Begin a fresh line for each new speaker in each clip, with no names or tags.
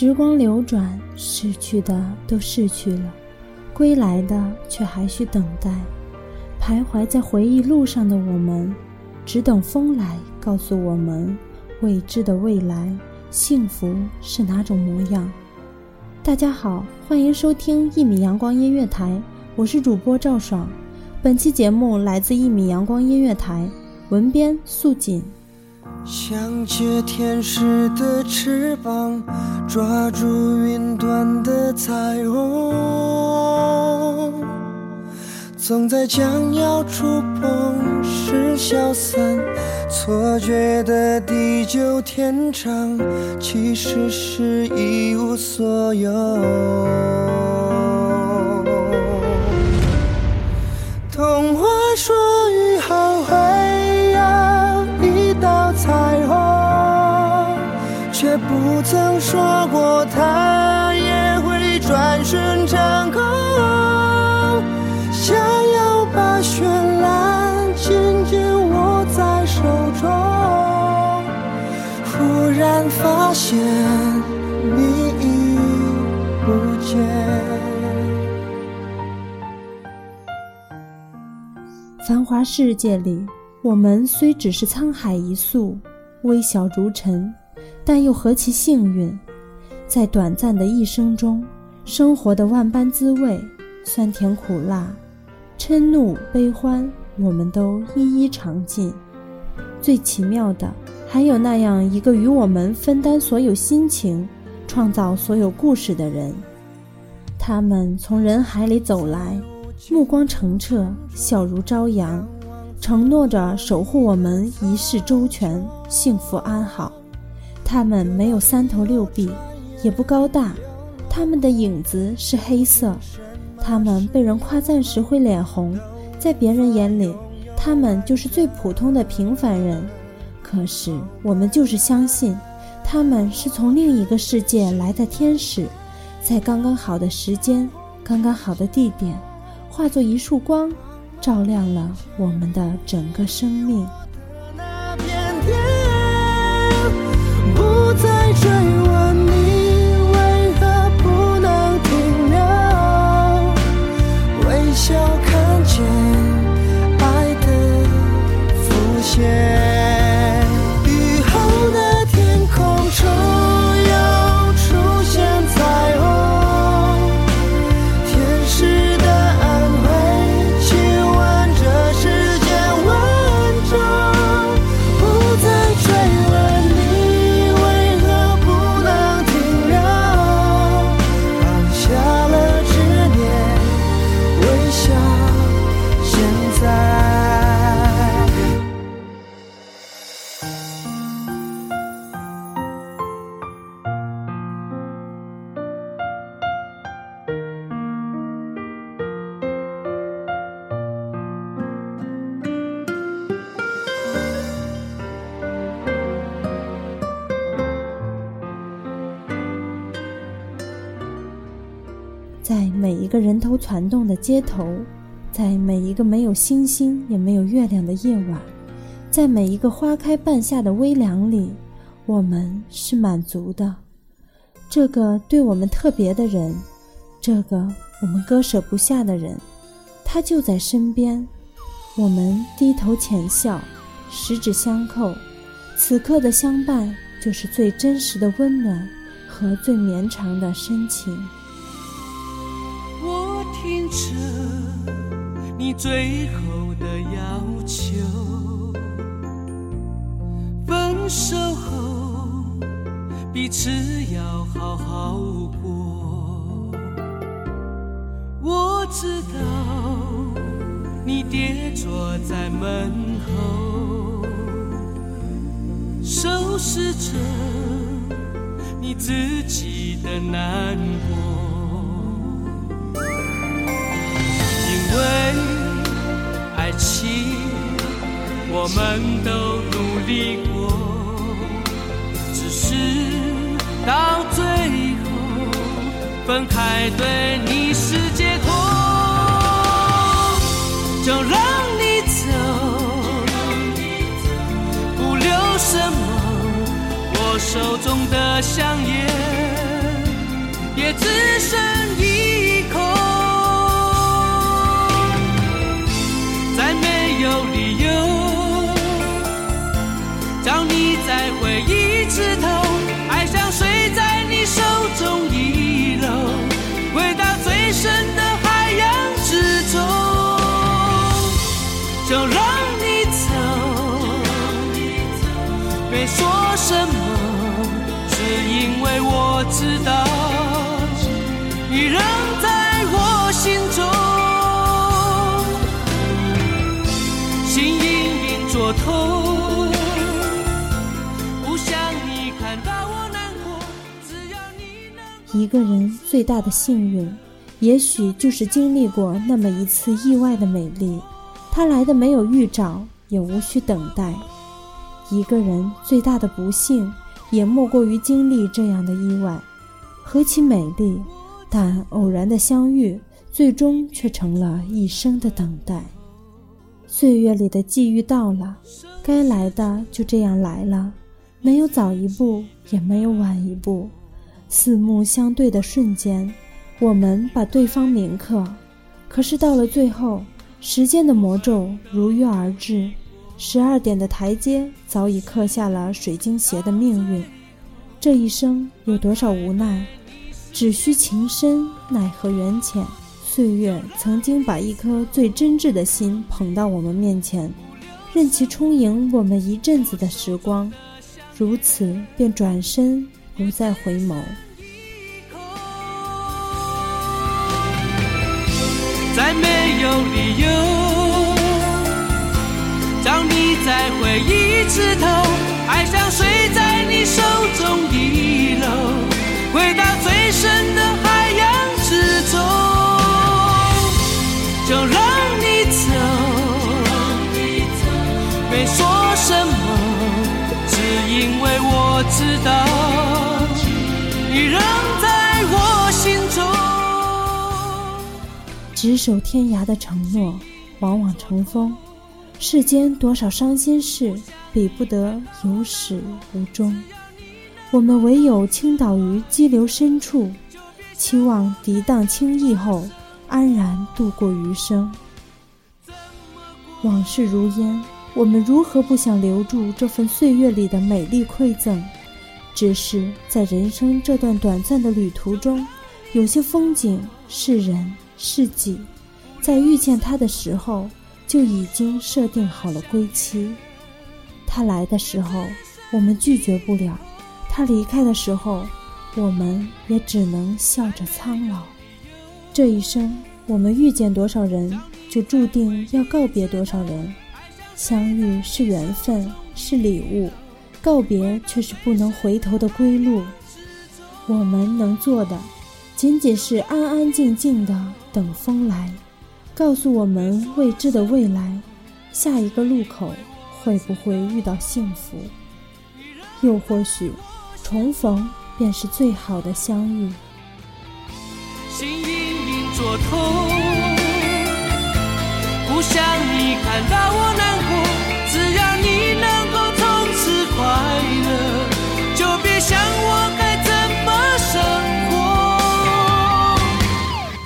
时光流转，逝去的都逝去了，归来的却还需等待。徘徊在回忆路上的我们，只等风来告诉我们未知的未来，幸福是哪种模样。大家好，欢迎收听一米阳光音乐台，我是主播赵爽。本期节目来自一米阳光音乐台，文编素锦。
想借天使的翅膀，抓住云端的彩虹，总在将要触碰时消散，错觉的地久天长，其实是一无所有。不曾说过它也会转瞬成空。想要把绚烂紧紧握在手中，忽然发现你已不见。
繁华世界里，我们虽只是沧海一粟，微小如尘，但又何其幸运，在短暂的一生中，生活的万般滋味，酸甜苦辣，嗔怒悲欢，我们都一一尝尽。最奇妙的，还有那样一个与我们分担所有心情、创造所有故事的人。他们从人海里走来。目光澄澈，笑如朝阳，承诺着守护我们一世周全、幸福安好。他们没有三头六臂，也不高大，他们的影子是黑色。他们被人夸赞时会脸红，在别人眼里，他们就是最普通的平凡人。可是我们就是相信，他们是从另一个世界来的天使，在刚刚好的时间、刚刚好的地点。化作一束光，照亮了我们的整个生命。
在每
一个人头攒动的街头，在每一个没有星星也没有月亮的夜晚，在每一个花开半夏的微凉里，我们是满足的。这个对我们特别的人，这个我们割舍不下的人，他就在身边。我们低头浅笑，十指相扣，此刻的相伴就是最真实的温暖和最绵长的深情。
着你最后的要求，分手后彼此要好好过。我知道你跌坐在门后，收拾着你自己的难过。为爱情，我们都努力过，只是到最后分开，对你是解脱。就让你走，不留什么，我手中的香烟也只剩一口。
一个人最大的幸运，也许就是经历过那么一次意外的美丽。它来的没有预兆，也无需等待。一个人最大的不幸，也莫过于经历这样的意外。何其美丽！但偶然的相遇，最终却成了一生的等待。岁月里的际遇到了，该来的就这样来了，没有早一步，也没有晚一步。四目相对的瞬间，我们把对方铭刻。可是到了最后。时间的魔咒如约而至，十二点的台阶早已刻下了水晶鞋的命运。这一生有多少无奈，只需情深，奈何缘浅。岁月曾经把一颗最真挚的心捧到我们面前，任其充盈我们一阵子的时光，如此便转身不再回眸。
再没有理由让你再回一次头，爱像睡在你手中我知道你仍在我心中。
执手天涯的承诺，往往成风。世间多少伤心事，比不得有始无终。我们唯有倾倒于激流深处，期望涤荡轻易后，安然度过余生。往事如烟，我们如何不想留住这份岁月里的美丽馈赠？只是在人生这段短暂的旅途中，有些风景是人。是己，在遇见他的时候就已经设定好了归期。他来的时候，我们拒绝不了；他离开的时候，我们也只能笑着苍老。这一生，我们遇见多少人，就注定要告别多少人。相遇是缘分，是礼物；告别却是不能回头的归路。我们能做的。仅仅是安安静静的等风来，告诉我们未知的未来，下一个路口会不会遇到幸福？又或许，重逢便是最好的相遇。
心隐隐作痛。不想你看到我难过，只要你能够从此快乐，就别想我该怎么生活，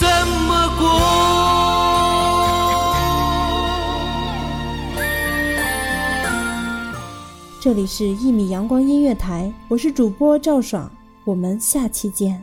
怎么过。
这里是一米阳光音乐台，我是主播赵爽，我们下期见。